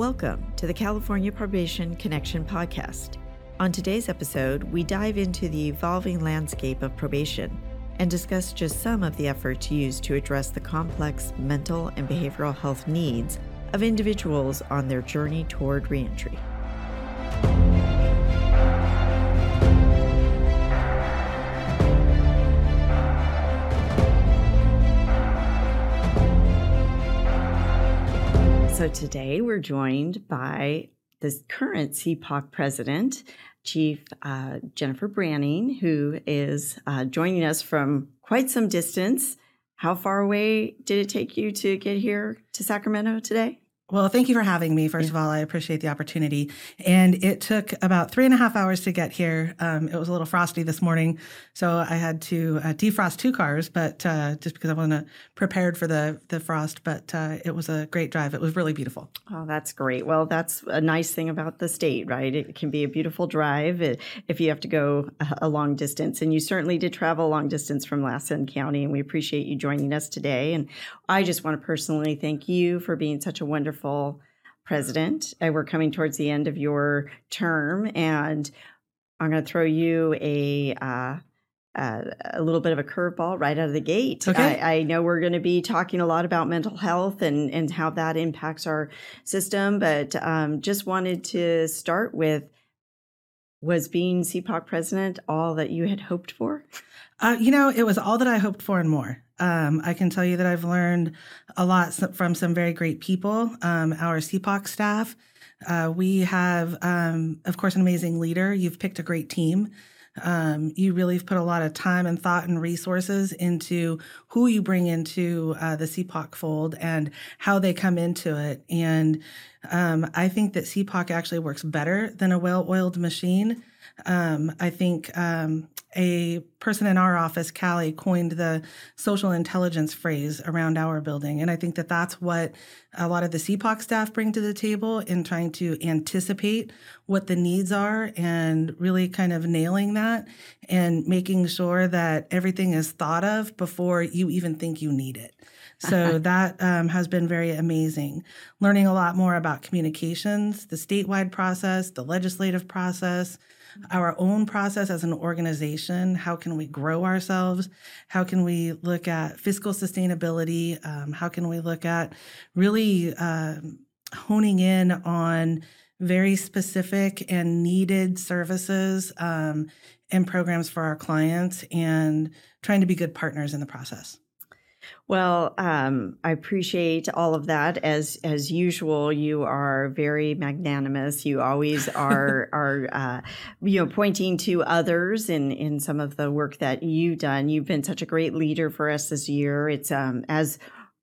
Welcome to the California Probation Connection podcast. On today's episode, we dive into the evolving landscape of probation and discuss just some of the efforts used to address the complex mental and behavioral health needs of individuals on their journey toward reentry. So today we're joined by the current CPOC president, Chief uh, Jennifer Branning, who is uh, joining us from quite some distance. How far away did it take you to get here to Sacramento today? Well, thank you for having me. First yeah. of all, I appreciate the opportunity. And it took about three and a half hours to get here. Um, it was a little frosty this morning, so I had to uh, defrost two cars, but uh, just because I wasn't prepared for the the frost. But uh, it was a great drive. It was really beautiful. Oh, that's great. Well, that's a nice thing about the state, right? It can be a beautiful drive if you have to go a long distance, and you certainly did travel a long distance from Lassen County, and we appreciate you joining us today. And I just want to personally thank you for being such a wonderful president. Uh, we're coming towards the end of your term, and I'm going to throw you a. Uh, uh, a little bit of a curveball right out of the gate. Okay. I, I know we're going to be talking a lot about mental health and, and how that impacts our system, but um, just wanted to start with was being CPOC president all that you had hoped for? Uh, you know, it was all that I hoped for and more. Um, I can tell you that I've learned a lot from some very great people. Um, our CPOC staff, uh, we have, um, of course, an amazing leader. You've picked a great team. Um, you really have put a lot of time and thought and resources into who you bring into uh, the CPOC fold and how they come into it. And um, I think that CPOC actually works better than a well oiled machine. Um, I think um, a person in our office, Callie, coined the social intelligence phrase around our building. And I think that that's what a lot of the CPOC staff bring to the table in trying to anticipate what the needs are and really kind of nailing that and making sure that everything is thought of before you even think you need it. So that um, has been very amazing. Learning a lot more about communications, the statewide process, the legislative process, our own process as an organization. How can we grow ourselves? How can we look at fiscal sustainability? Um, how can we look at really uh, honing in on very specific and needed services um, and programs for our clients and trying to be good partners in the process? Well, um, I appreciate all of that. As as usual, you are very magnanimous. You always are are uh, you know pointing to others in in some of the work that you've done. You've been such a great leader for us this year. It's um, as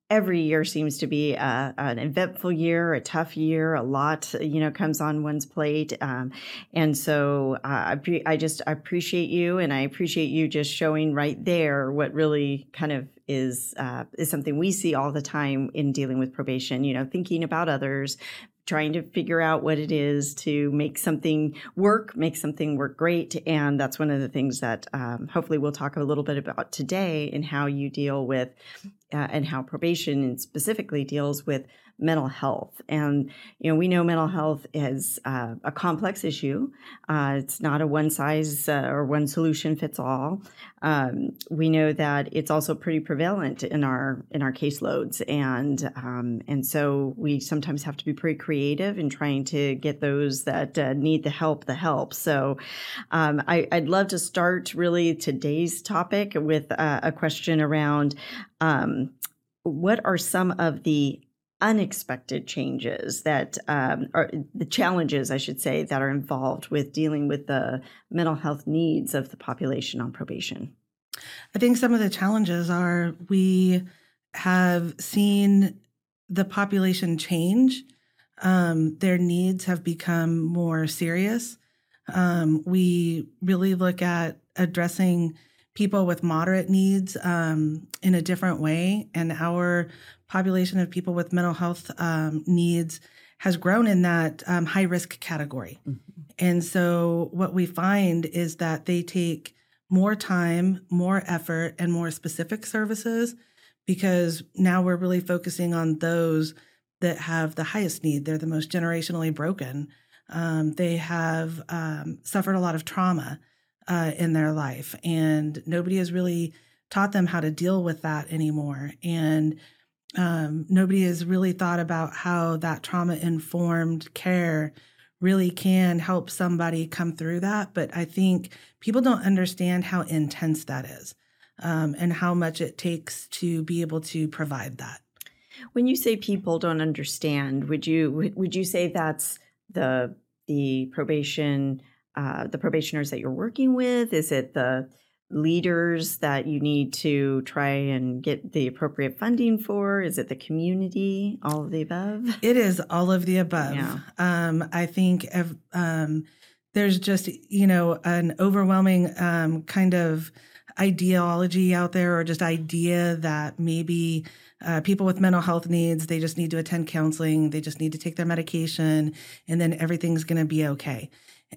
every year seems to be a, an eventful year, a tough year. A lot, you know, comes on one's plate, um, and so uh, I, pre- I just appreciate you, and I appreciate you just showing right there what really kind of is uh, is something we see all the time in dealing with probation. You know, thinking about others, trying to figure out what it is to make something work, make something work great. And that's one of the things that um, hopefully we'll talk a little bit about today in how you deal with uh, and how probation specifically deals with mental health. And, you know, we know mental health is uh, a complex issue. Uh, it's not a one size uh, or one solution fits all. Um, we know that it's also pretty prevalent in our in our caseloads, and um, and so we sometimes have to be pretty creative in trying to get those that uh, need the help the help. So, um, I, would love to start really today's topic with uh, a question around um, what are some of the unexpected changes that um, are the challenges, I should say, that are involved with dealing with the mental health needs of the population on probation? I think some of the challenges are we have seen the population change. Um, their needs have become more serious. Um, we really look at addressing people with moderate needs um, in a different way, and our population of people with mental health um, needs has grown in that um, high risk category. Mm-hmm. And so what we find is that they take more time, more effort, and more specific services because now we're really focusing on those that have the highest need. They're the most generationally broken. Um, they have um, suffered a lot of trauma uh, in their life, and nobody has really taught them how to deal with that anymore. And um, nobody has really thought about how that trauma informed care really can help somebody come through that. But I think people don't understand how intense that is um, and how much it takes to be able to provide that. When you say people don't understand, would you would you say that's the the probation uh, the probationers that you're working with? Is it the leaders that you need to try and get the appropriate funding for? Is it the community? All of the above? It is all of the above. Yeah. Um, I think um, there's just, you know, an overwhelming um, kind of ideology out there or just idea that maybe uh, people with mental health needs they just need to attend counseling they just need to take their medication and then everything's going to be okay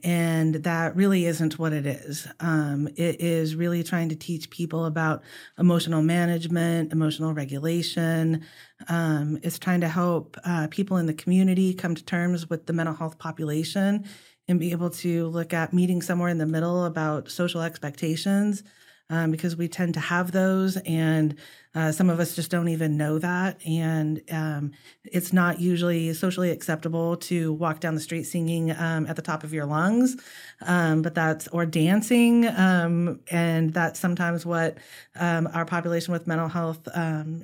and that really isn't what it is. Um, it is really trying to teach people about emotional management, emotional regulation. Um, it's trying to help uh, people in the community come to terms with the mental health population and be able to look at meeting somewhere in the middle about social expectations um, because we tend to have those, and uh, some of us just don't even know that. And um, it's not usually socially acceptable to walk down the street singing um, at the top of your lungs, um, but that's or dancing, um, and that's sometimes what um, our population with mental health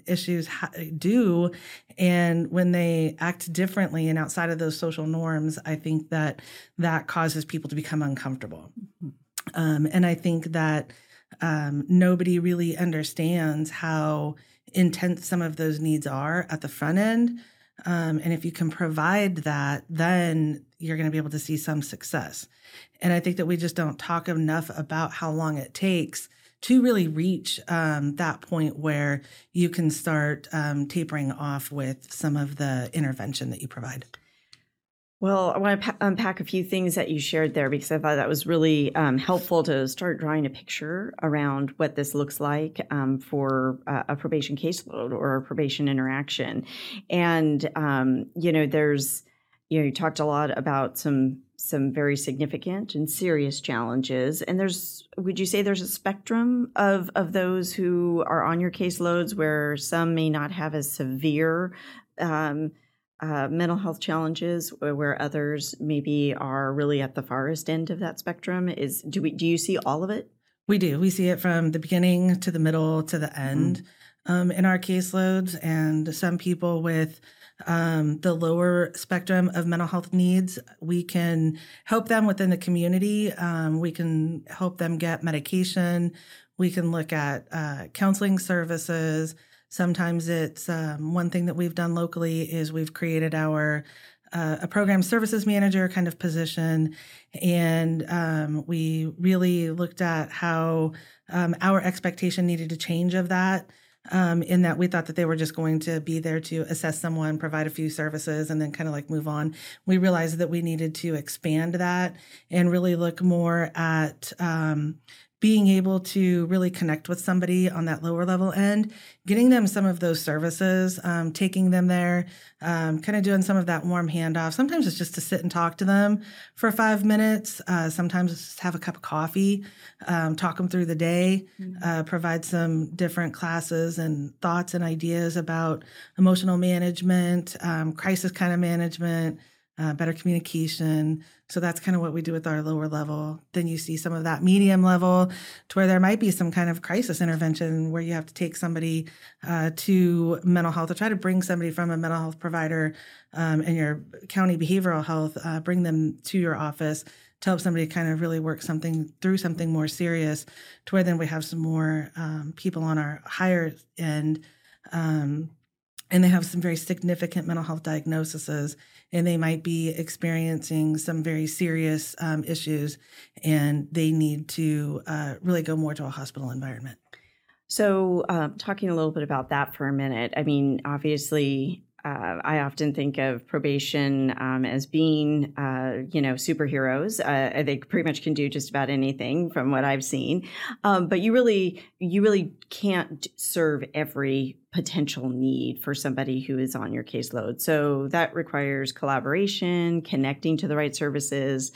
issues ha- do. And when they act differently and outside of those social norms, I think that that causes people to become uncomfortable. Mm-hmm. Um, and I think that um, nobody really understands how intense some of those needs are at the front end. Um, and if you can provide that, then you're going to be able to see some success. And I think that we just don't talk enough about how long it takes to really reach um, that point where you can start um, tapering off with some of the intervention that you provide. Well, I want to pa- unpack a few things that you shared there because I thought that was really um, helpful to start drawing a picture around what this looks like um, for uh, a probation caseload or a probation interaction. And, um, you know, there's, you know, you talked a lot about some some very significant and serious challenges and there's would you say there's a spectrum of of those who are on your caseloads where some may not have as severe um, uh, mental health challenges where others maybe are really at the farthest end of that spectrum is do we do you see all of it we do we see it from the beginning to the middle to the end mm. um, in our caseloads and some people with um, the lower spectrum of mental health needs we can help them within the community um, we can help them get medication we can look at uh, counseling services Sometimes it's um, one thing that we've done locally is we've created our uh, a program services manager kind of position, and um, we really looked at how um, our expectation needed to change of that. Um, in that we thought that they were just going to be there to assess someone, provide a few services, and then kind of like move on. We realized that we needed to expand that and really look more at um, being able to really connect with somebody on that lower level end, getting them some of those services, um, taking them there, um, kind of doing some of that warm handoff. Sometimes it's just to sit and talk to them for five minutes. Uh, sometimes it's just have a cup of coffee, um, talk them through the day, mm-hmm. uh, provide some different classes and thoughts and ideas about emotional management, um, crisis kind of management uh, better communication. So that's kind of what we do with our lower level. Then you see some of that medium level to where there might be some kind of crisis intervention where you have to take somebody uh, to mental health or try to bring somebody from a mental health provider um, in your county behavioral health, uh, bring them to your office to help somebody kind of really work something through something more serious to where then we have some more um, people on our higher end um, and they have some very significant mental health diagnoses and they might be experiencing some very serious um, issues and they need to uh, really go more to a hospital environment. So, uh, talking a little bit about that for a minute, I mean, obviously, uh, I often think of probation um, as being, uh, you know, superheroes. Uh, they pretty much can do just about anything from what I've seen. Um, but you really, you really can't serve every potential need for somebody who is on your caseload. So that requires collaboration, connecting to the right services.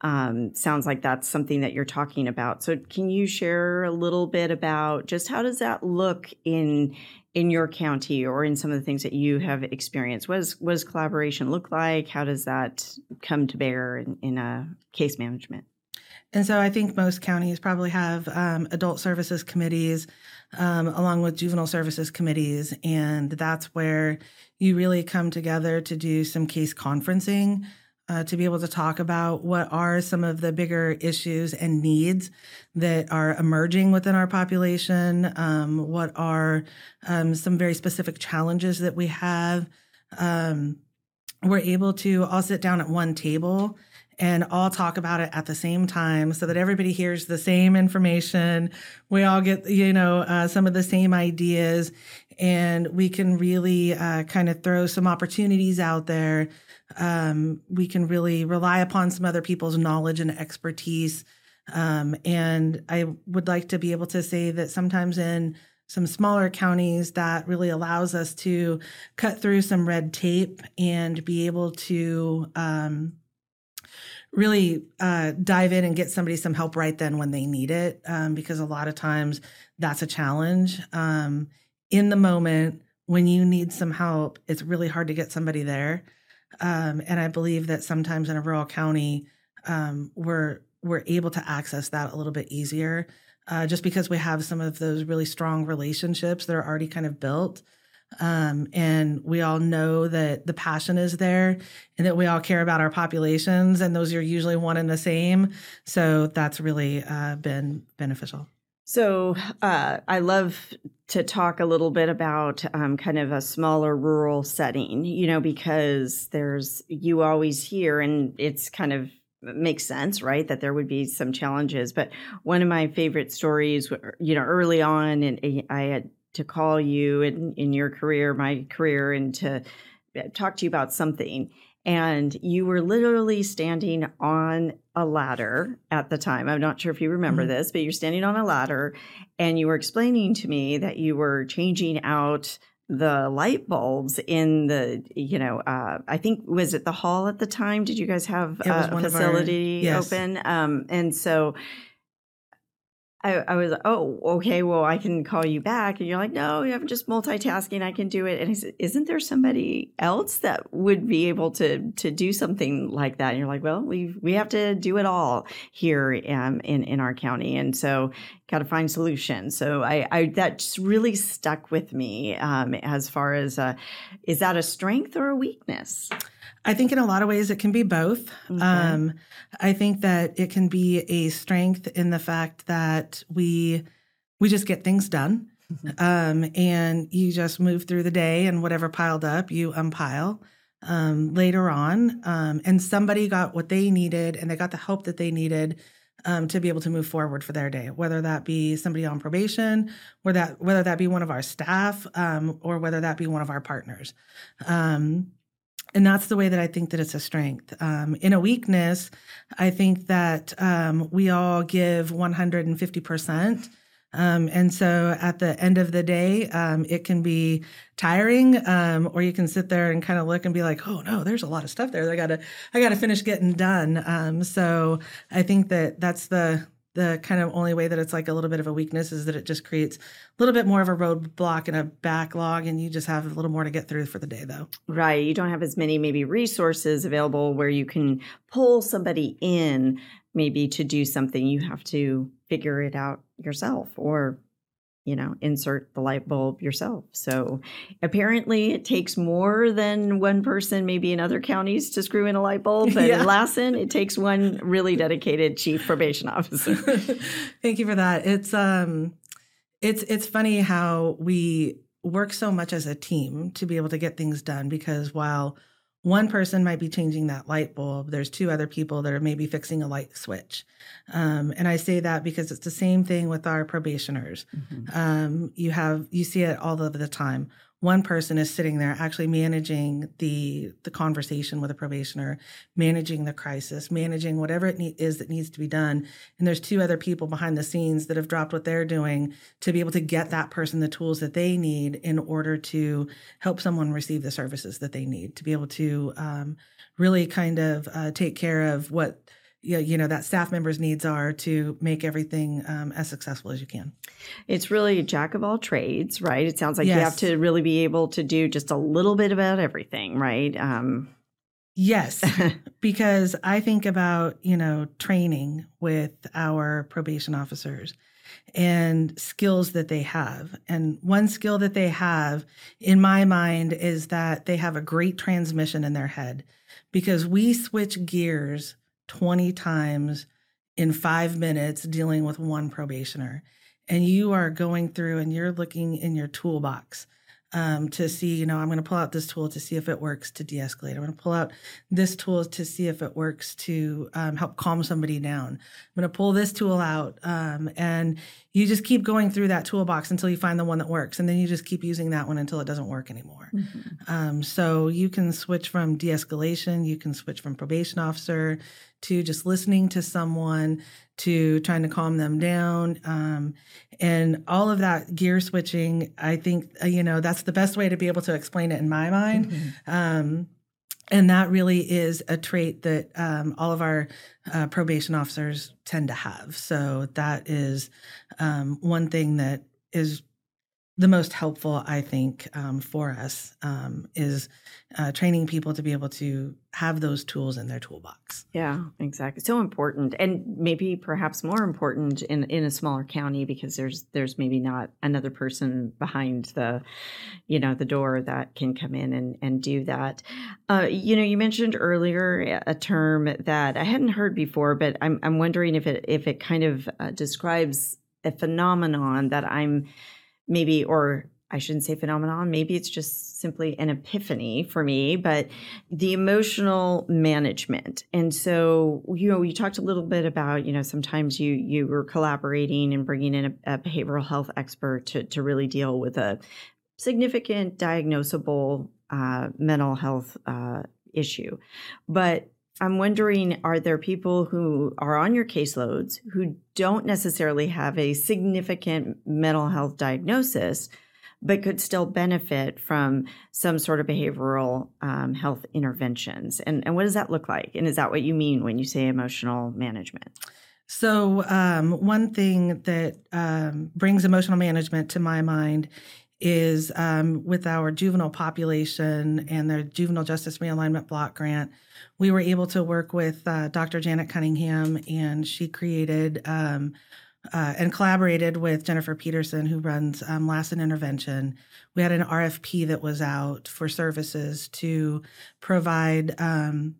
Um, sounds like that's something that you're talking about. So can you share a little bit about just how does that look in in your county or in some of the things that you have experienced? What, is, what does collaboration look like? How does that come to bear in, in a case management? And so I think most counties probably have um, adult services committees um, along with juvenile services committees. And that's where you really come together to do some case conferencing. Uh, to be able to talk about what are some of the bigger issues and needs that are emerging within our population, um, what are um, some very specific challenges that we have. Um, we're able to all sit down at one table and all talk about it at the same time so that everybody hears the same information. We all get, you know, uh, some of the same ideas and we can really uh, kind of throw some opportunities out there. Um, we can really rely upon some other people's knowledge and expertise. Um, and I would like to be able to say that sometimes in some smaller counties that really allows us to cut through some red tape and be able to um, really uh, dive in and get somebody some help right then when they need it, um, because a lot of times that's a challenge. Um, in the moment when you need some help, it's really hard to get somebody there. Um, and I believe that sometimes in a rural county, um, we're we're able to access that a little bit easier, uh, just because we have some of those really strong relationships that are already kind of built. Um, and we all know that the passion is there and that we all care about our populations, and those are usually one and the same. So that's really uh, been beneficial. So uh, I love to talk a little bit about um, kind of a smaller rural setting, you know, because there's you always hear, and it's kind of makes sense, right? That there would be some challenges. But one of my favorite stories, you know, early on, and I had to call you in, in your career, my career, and to uh, talk to you about something. And you were literally standing on a ladder at the time. I'm not sure if you remember mm-hmm. this, but you're standing on a ladder and you were explaining to me that you were changing out the light bulbs in the you know uh, i think was it the hall at the time did you guys have a facility our, yes. open um, and so I, I, was, oh, okay, well, I can call you back. And you're like, no, I'm just multitasking. I can do it. And I said, isn't there somebody else that would be able to to do something like that? And you're like, well, we we have to do it all here um, in in our county, and so got to find solutions. So I, I that just really stuck with me um, as far as uh, is that a strength or a weakness? I think in a lot of ways it can be both. Um, I think that it can be a strength in the fact that we we just get things done, mm-hmm. um, and you just move through the day, and whatever piled up, you unpile um, later on. Um, and somebody got what they needed, and they got the help that they needed. Um, to be able to move forward for their day, whether that be somebody on probation, or that whether that be one of our staff, um, or whether that be one of our partners. And that's the way that I think that it's a strength. Um, in a weakness, I think that um, we all give 150%. Um, and so at the end of the day, um, it can be tiring, um, or you can sit there and kind of look and be like, "Oh no, there's a lot of stuff there. I gotta, I gotta finish getting done." Um, so I think that that's the the kind of only way that it's like a little bit of a weakness is that it just creates a little bit more of a roadblock and a backlog and you just have a little more to get through for the day though. Right. You don't have as many maybe resources available where you can pull somebody in maybe to do something. You have to figure it out yourself or you know, insert the light bulb yourself. So apparently it takes more than one person, maybe in other counties, to screw in a light bulb. But yeah. in Lassen, it takes one really dedicated chief probation officer. Thank you for that. It's um it's it's funny how we work so much as a team to be able to get things done because while one person might be changing that light bulb. There's two other people that are maybe fixing a light switch. Um, and I say that because it's the same thing with our probationers. Mm-hmm. Um, you have, you see it all of the time. One person is sitting there actually managing the the conversation with a probationer, managing the crisis, managing whatever it ne- is that needs to be done. And there's two other people behind the scenes that have dropped what they're doing to be able to get that person the tools that they need in order to help someone receive the services that they need to be able to um, really kind of uh, take care of what you know that staff members needs are to make everything um, as successful as you can. It's really a jack of all trades right? It sounds like yes. you have to really be able to do just a little bit about everything right? Um, yes because i think about you know training with our probation officers and skills that they have. And one skill that they have in my mind is that they have a great transmission in their head because we switch gears 20 times in five minutes dealing with one probationer. And you are going through and you're looking in your toolbox um, to see, you know, I'm going to pull out this tool to see if it works to de escalate. I'm going to pull out this tool to see if it works to um, help calm somebody down. I'm going to pull this tool out. Um, and you just keep going through that toolbox until you find the one that works. And then you just keep using that one until it doesn't work anymore. Mm-hmm. Um, so you can switch from de escalation, you can switch from probation officer to just listening to someone to trying to calm them down um, and all of that gear switching i think uh, you know that's the best way to be able to explain it in my mind mm-hmm. um, and that really is a trait that um, all of our uh, probation officers tend to have so that is um, one thing that is the most helpful, I think, um, for us um, is uh, training people to be able to have those tools in their toolbox. Yeah, exactly. So important, and maybe perhaps more important in in a smaller county because there's there's maybe not another person behind the, you know, the door that can come in and and do that. Uh, you know, you mentioned earlier a term that I hadn't heard before, but I'm I'm wondering if it if it kind of uh, describes a phenomenon that I'm maybe, or I shouldn't say phenomenon, maybe it's just simply an epiphany for me, but the emotional management. And so, you know, you talked a little bit about, you know, sometimes you you were collaborating and bringing in a, a behavioral health expert to to really deal with a significant diagnosable uh, mental health uh, issue. But I'm wondering are there people who are on your caseloads who don't necessarily have a significant mental health diagnosis, but could still benefit from some sort of behavioral um, health interventions? And, and what does that look like? And is that what you mean when you say emotional management? So, um, one thing that um, brings emotional management to my mind is um, with our juvenile population and their juvenile justice realignment block grant we were able to work with uh, Dr. Janet Cunningham, and she created um, uh, and collaborated with Jennifer Peterson, who runs um, Lassen Intervention. We had an RFP that was out for services to provide um,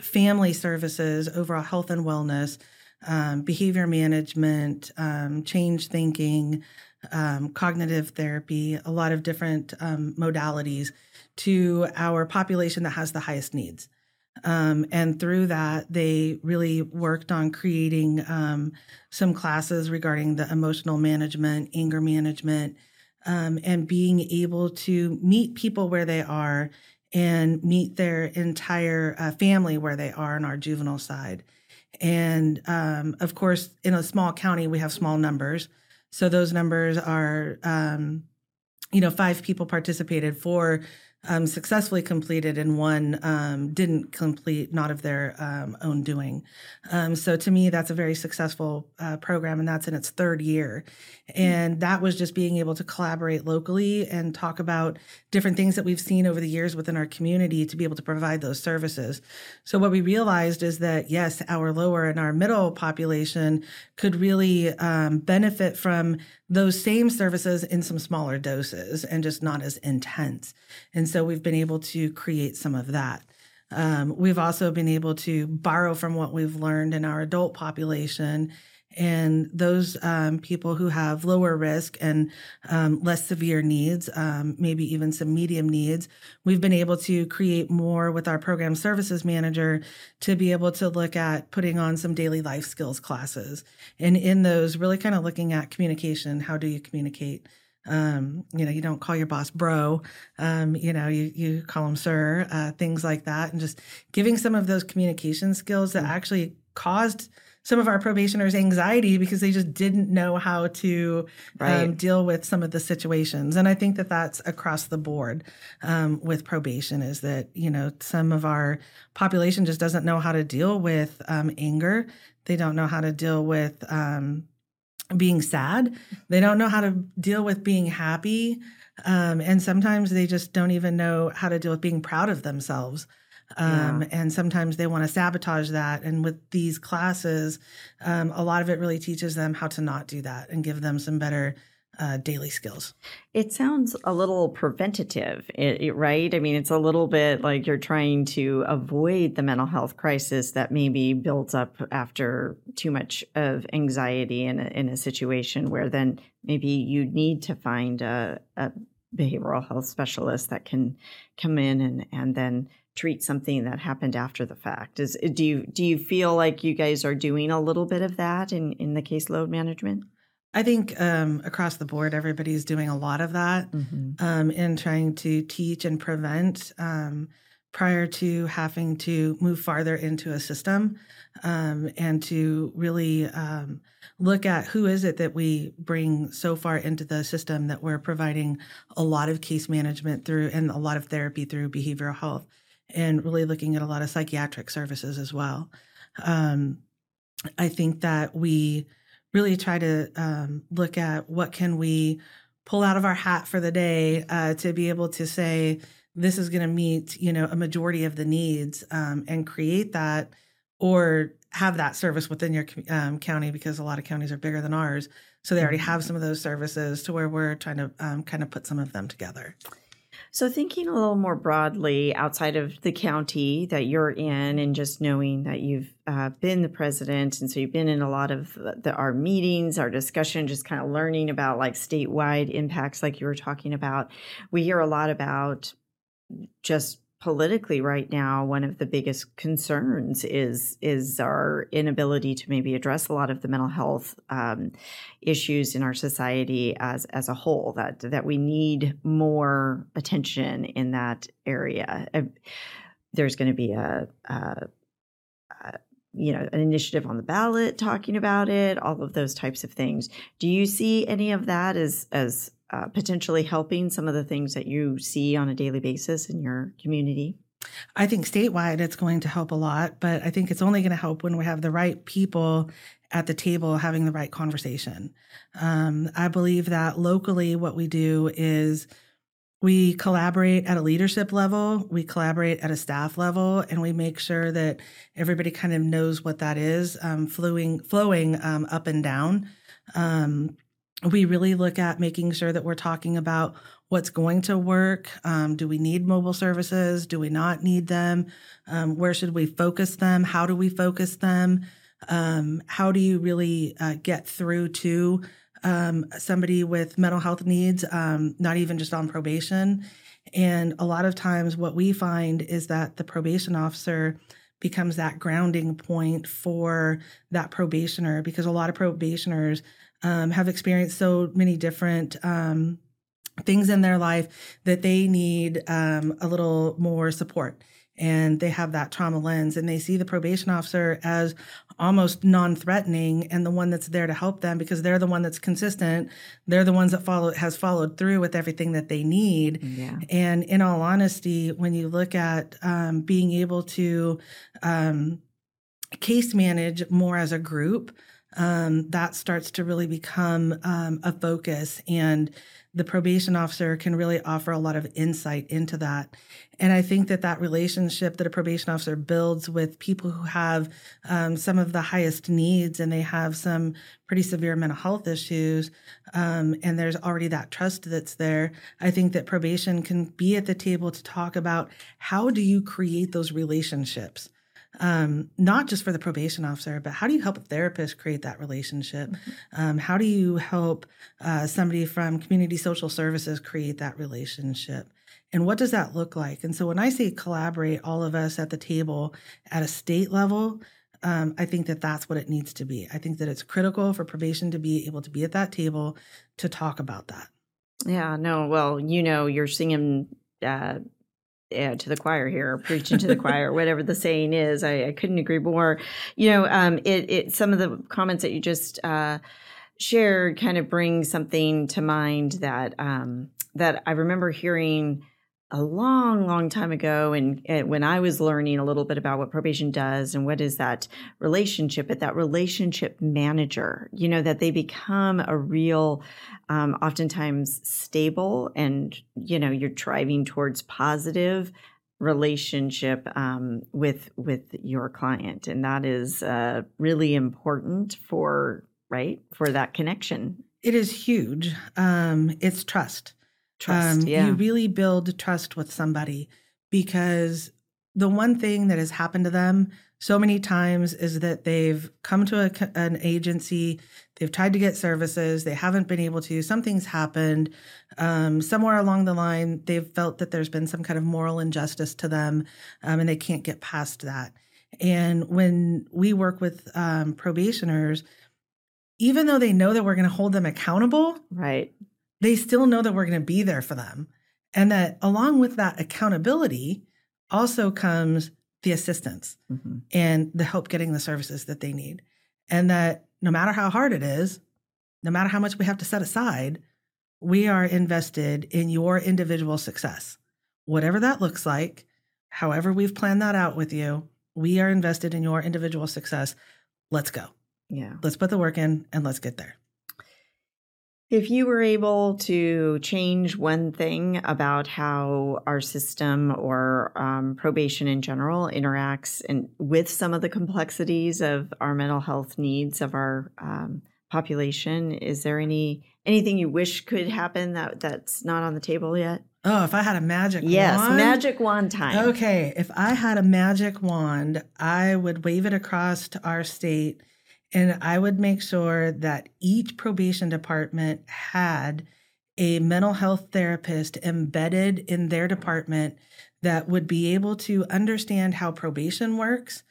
family services, overall health and wellness, um, behavior management, um, change thinking, um, cognitive therapy, a lot of different um, modalities to our population that has the highest needs. Um, and through that, they really worked on creating um, some classes regarding the emotional management, anger management, and being able to meet people where they are and meet their entire uh, family where they are on our juvenile side. And um, of course, in a small county, we have small numbers. So those numbers are, um, you know, five people participated for um, successfully completed and one um, didn't complete, not of their um, own doing. Um, so to me, that's a very successful uh, program, and that's in its third year. And that was just being able to collaborate locally and talk about different things that we've seen over the years within our community to be able to provide those services. So what we realized is that yes, our lower and our middle population could really um, benefit from those same services in some smaller doses and just not as intense. And so we've been able to create some of that. Um, we've also been able to borrow from what we've learned in our adult population and those um, people who have lower risk and um, less severe needs, um, maybe even some medium needs, we've been able to create more with our program services manager to be able to look at putting on some daily life skills classes. And in those, really kind of looking at communication how do you communicate? Um, you know, you don't call your boss bro. Um, you know, you you call him sir. Uh, things like that, and just giving some of those communication skills that actually caused some of our probationers anxiety because they just didn't know how to um, right. um, deal with some of the situations. And I think that that's across the board um, with probation is that, you know, some of our population just doesn't know how to deal with um, anger. They don't know how to deal with um, being sad. They don't know how to deal with being happy. Um, and sometimes they just don't even know how to deal with being proud of themselves. Um, yeah. And sometimes they want to sabotage that. And with these classes, um, a lot of it really teaches them how to not do that and give them some better uh, daily skills. It sounds a little preventative, it, it, right? I mean, it's a little bit like you're trying to avoid the mental health crisis that maybe builds up after too much of anxiety in a, in a situation where then maybe you need to find a, a behavioral health specialist that can come in and, and then treat something that happened after the fact. Is do you do you feel like you guys are doing a little bit of that in in the caseload management? I think um, across the board, everybody's doing a lot of that mm-hmm. um, in trying to teach and prevent um, prior to having to move farther into a system um, and to really um, look at who is it that we bring so far into the system that we're providing a lot of case management through and a lot of therapy through behavioral health and really looking at a lot of psychiatric services as well. Um, I think that we really try to um, look at what can we pull out of our hat for the day uh, to be able to say this is going to meet you know a majority of the needs um, and create that or have that service within your um, county because a lot of counties are bigger than ours so they already mm-hmm. have some of those services to where we're trying to um, kind of put some of them together so, thinking a little more broadly outside of the county that you're in, and just knowing that you've uh, been the president, and so you've been in a lot of the, our meetings, our discussion, just kind of learning about like statewide impacts, like you were talking about. We hear a lot about just politically right now one of the biggest concerns is is our inability to maybe address a lot of the mental health um, issues in our society as as a whole that that we need more attention in that area. There's going to be a, a, a you know an initiative on the ballot talking about it all of those types of things. Do you see any of that as as uh, potentially helping some of the things that you see on a daily basis in your community? I think statewide it's going to help a lot, but I think it's only going to help when we have the right people at the table having the right conversation. Um, I believe that locally, what we do is we collaborate at a leadership level, we collaborate at a staff level, and we make sure that everybody kind of knows what that is, um, flowing flowing um, up and down. Um, we really look at making sure that we're talking about what's going to work. Um, do we need mobile services? Do we not need them? Um, where should we focus them? How do we focus them? Um, how do you really uh, get through to um, somebody with mental health needs, um, not even just on probation? And a lot of times, what we find is that the probation officer becomes that grounding point for that probationer because a lot of probationers um, have experienced so many different um, things in their life that they need um, a little more support. And they have that trauma lens, and they see the probation officer as almost non-threatening and the one that's there to help them because they're the one that's consistent. They're the ones that follow has followed through with everything that they need. Yeah. And in all honesty, when you look at um, being able to um, case manage more as a group, um, that starts to really become um, a focus. And the probation officer can really offer a lot of insight into that. And I think that that relationship that a probation officer builds with people who have um, some of the highest needs and they have some pretty severe mental health issues, um, and there's already that trust that's there, I think that probation can be at the table to talk about how do you create those relationships um, not just for the probation officer, but how do you help a therapist create that relationship? Mm-hmm. Um, how do you help uh, somebody from community social services create that relationship? And what does that look like? And so when I say collaborate, all of us at the table at a state level, um, I think that that's what it needs to be. I think that it's critical for probation to be able to be at that table to talk about that. Yeah, no, well, you know, you're seeing uh, uh, to the choir here, preaching to the choir, whatever the saying is. I, I couldn't agree more. You know, um, it, it some of the comments that you just uh, shared kind of bring something to mind that um, that I remember hearing a long, long time ago, and, and, when I was learning a little bit about what probation does and what is that relationship, at that relationship manager, you know, that they become a real, um, oftentimes stable, and you know, you're driving towards positive relationship um, with with your client, and that is uh, really important for right for that connection. It is huge. Um, it's trust Trust. Um, yeah. You really build trust with somebody because the one thing that has happened to them so many times is that they've come to a, an agency, they've tried to get services, they haven't been able to, something's happened. Um, somewhere along the line, they've felt that there's been some kind of moral injustice to them um, and they can't get past that. And when we work with um, probationers, even though they know that we're going to hold them accountable, right? They still know that we're going to be there for them. And that along with that accountability also comes the assistance mm-hmm. and the help getting the services that they need. And that no matter how hard it is, no matter how much we have to set aside, we are invested in your individual success. Whatever that looks like, however we've planned that out with you, we are invested in your individual success. Let's go. Yeah. Let's put the work in and let's get there. If you were able to change one thing about how our system or um, probation in general interacts and with some of the complexities of our mental health needs of our um, population, is there any anything you wish could happen that that's not on the table yet? Oh, if I had a magic yes, wand. magic wand time. Okay, if I had a magic wand, I would wave it across to our state and I would make sure that each probation department had a mental health therapist embedded in their department that would be able to understand how probation works,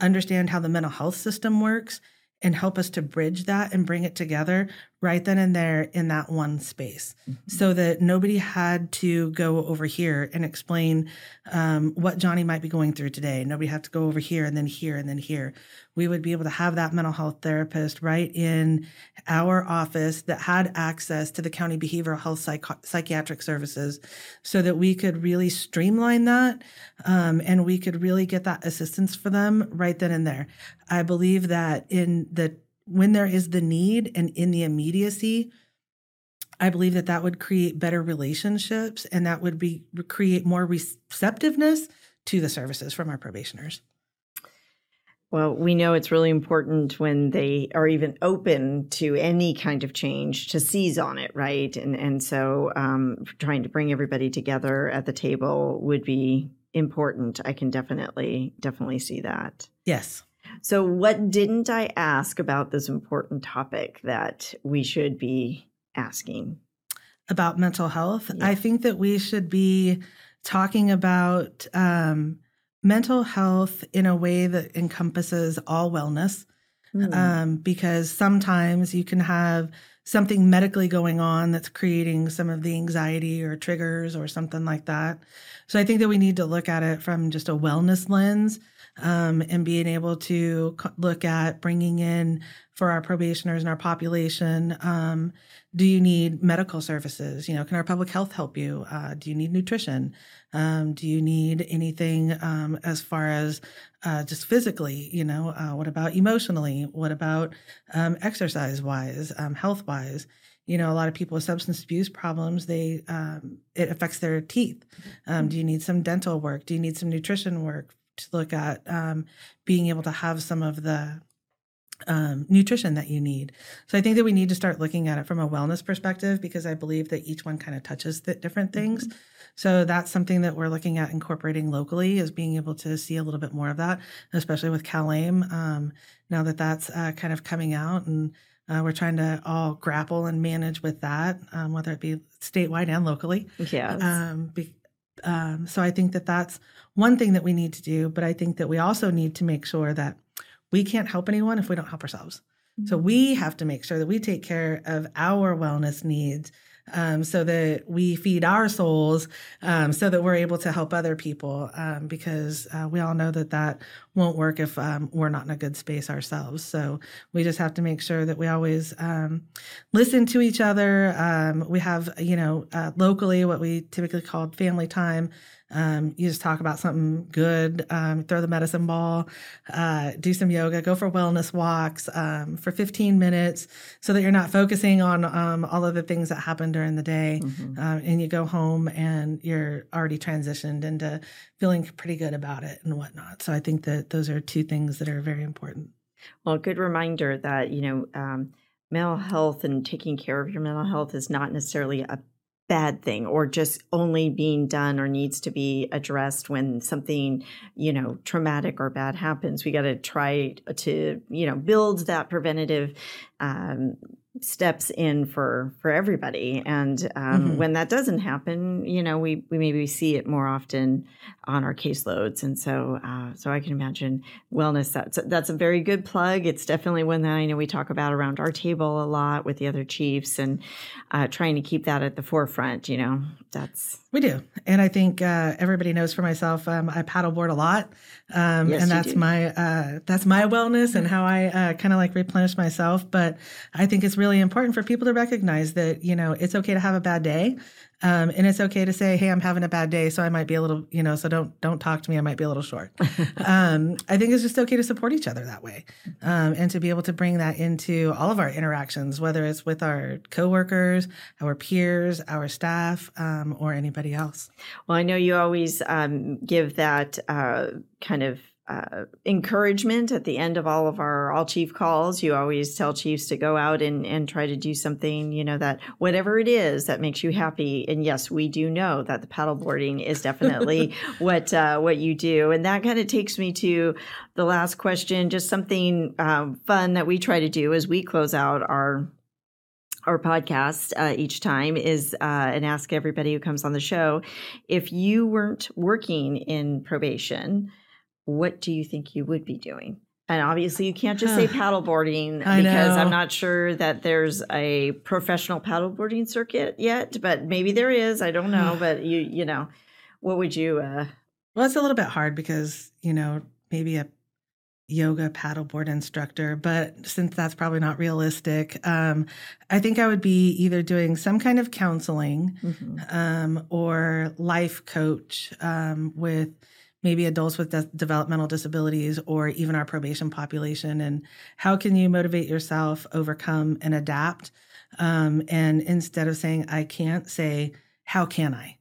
understand how the mental health system works, and help us to bridge that and bring it together right then and there in that one space mm-hmm. so that nobody had to go over here and explain um, what Johnny might be going through today. Nobody had to go over here and then here and then here. We would be able to have that mental health therapist right in our office that had access to the county behavioral health psych- psychiatric services so that we could really streamline that um, and we could really get that assistance for them right then and there. I believe that in the when there is the need and in the immediacy, I believe that that would create better relationships and that would be create more receptiveness to the services from our probationers. Well, we know it's really important when they are even open to any kind of change to seize on it, right? And and so um, trying to bring everybody together at the table would be important. I can definitely definitely see that. Yes. So, what didn't I ask about this important topic that we should be asking? About mental health. Yeah. I think that we should be talking about um, mental health in a way that encompasses all wellness. Mm. Um, because sometimes you can have something medically going on that's creating some of the anxiety or triggers or something like that. So I think that we need to look at it from just a wellness lens um, and being able to look at bringing in for our probationers and our population. Um, do you need medical services? You know, can our public health help you? Uh, do you need nutrition? Um, do you need anything um, as far as uh, just physically? You know, uh, what about emotionally? What about um, exercise wise, um, health wise? you know a lot of people with substance abuse problems they um, it affects their teeth um, do you need some dental work do you need some nutrition work to look at um, being able to have some of the um, nutrition that you need. So I think that we need to start looking at it from a wellness perspective because I believe that each one kind of touches the different things. Mm-hmm. So that's something that we're looking at incorporating locally is being able to see a little bit more of that, especially with CalAIM. Um, now that that's uh, kind of coming out and uh, we're trying to all grapple and manage with that, um, whether it be statewide and locally. Yes. Um, be, um, so I think that that's one thing that we need to do. But I think that we also need to make sure that we can't help anyone if we don't help ourselves. Mm-hmm. So we have to make sure that we take care of our wellness needs um, so that we feed our souls um, so that we're able to help other people um, because uh, we all know that that won't work if um, we're not in a good space ourselves. So we just have to make sure that we always um, listen to each other. Um, we have, you know, uh, locally what we typically call family time. Um, you just talk about something good, um, throw the medicine ball, uh, do some yoga, go for wellness walks um, for 15 minutes so that you're not focusing on um, all of the things that happen during the day. Mm-hmm. Uh, and you go home and you're already transitioned into feeling pretty good about it and whatnot. So I think that those are two things that are very important. Well, good reminder that, you know, um, mental health and taking care of your mental health is not necessarily a bad thing or just only being done or needs to be addressed when something you know traumatic or bad happens. We got to try to you know build that preventative um, steps in for for everybody. And um, mm-hmm. when that doesn't happen you know we we maybe see it more often on our caseloads. And so uh, so i can imagine wellness that's that's a very good plug. It's definitely one that i know we talk about around our table a lot with the other chiefs and uh, trying to keep that at the forefront you know that's we do. And i think uh, everybody knows for myself um, i paddleboard a lot. Um, yes, and that's my uh, that's my wellness and how i uh, kind of like replenish myself. But i think it's really important for people to recognize that you know it's okay to have a bad day um, and it's okay to say, "Hey, I'm having a bad day, so I might be a little, you know, so don't don't talk to me. I might be a little short." um, I think it's just okay to support each other that way, um, and to be able to bring that into all of our interactions, whether it's with our coworkers, our peers, our staff, um, or anybody else. Well, I know you always um, give that uh, kind of uh, encouragement at the end of all of our all chief calls. You always tell chiefs to go out and, and try to do something, you know, that whatever it is that makes you happy. And yes, we do know that the paddleboarding is definitely what uh, what you do. And that kind of takes me to the last question. Just something um, fun that we try to do as we close out our our podcast uh, each time is uh, and ask everybody who comes on the show if you weren't working in probation what do you think you would be doing? And obviously, you can't just say paddleboarding because I'm not sure that there's a professional paddleboarding circuit yet, but maybe there is. I don't know. but you, you know, what would you? Uh... Well, it's a little bit hard because you know maybe a yoga paddleboard instructor, but since that's probably not realistic, um, I think I would be either doing some kind of counseling mm-hmm. um, or life coach um, with maybe adults with de- developmental disabilities or even our probation population and how can you motivate yourself overcome and adapt? Um, and instead of saying i can't say how can i?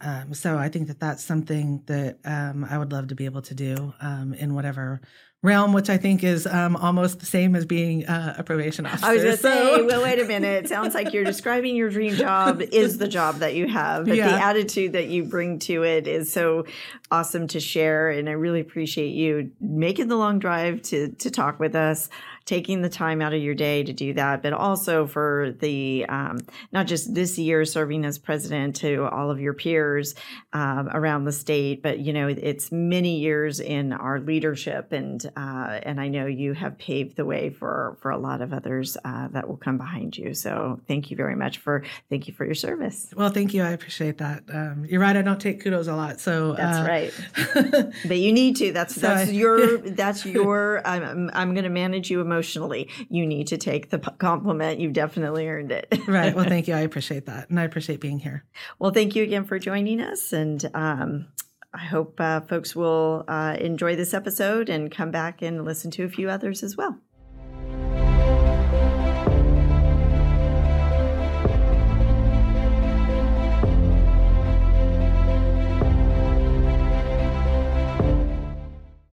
Um, so i think that that's something that um, i would love to be able to do um, in whatever realm, which I think is um, almost the same as being uh, a probation officer. I was going to so. say, well, wait a minute. It sounds like you're describing your dream job is the job that you have, but yeah. the attitude that you bring to it is so awesome to share. And I really appreciate you making the long drive to to talk with us taking the time out of your day to do that, but also for the um, not just this year serving as president to all of your peers um, around the state, but you know it's many years in our leadership, and uh, and I know you have paved the way for for a lot of others uh, that will come behind you. So thank you very much for thank you for your service. Well, thank you. I appreciate that. Um, you're right. I don't take kudos a lot, so that's uh, right. but you need to. That's that's I, your that's your. I'm I'm going to manage you emotionally, you need to take the compliment. You definitely earned it. right. Well, thank you. I appreciate that. And I appreciate being here. Well, thank you again for joining us. And um, I hope uh, folks will uh, enjoy this episode and come back and listen to a few others as well.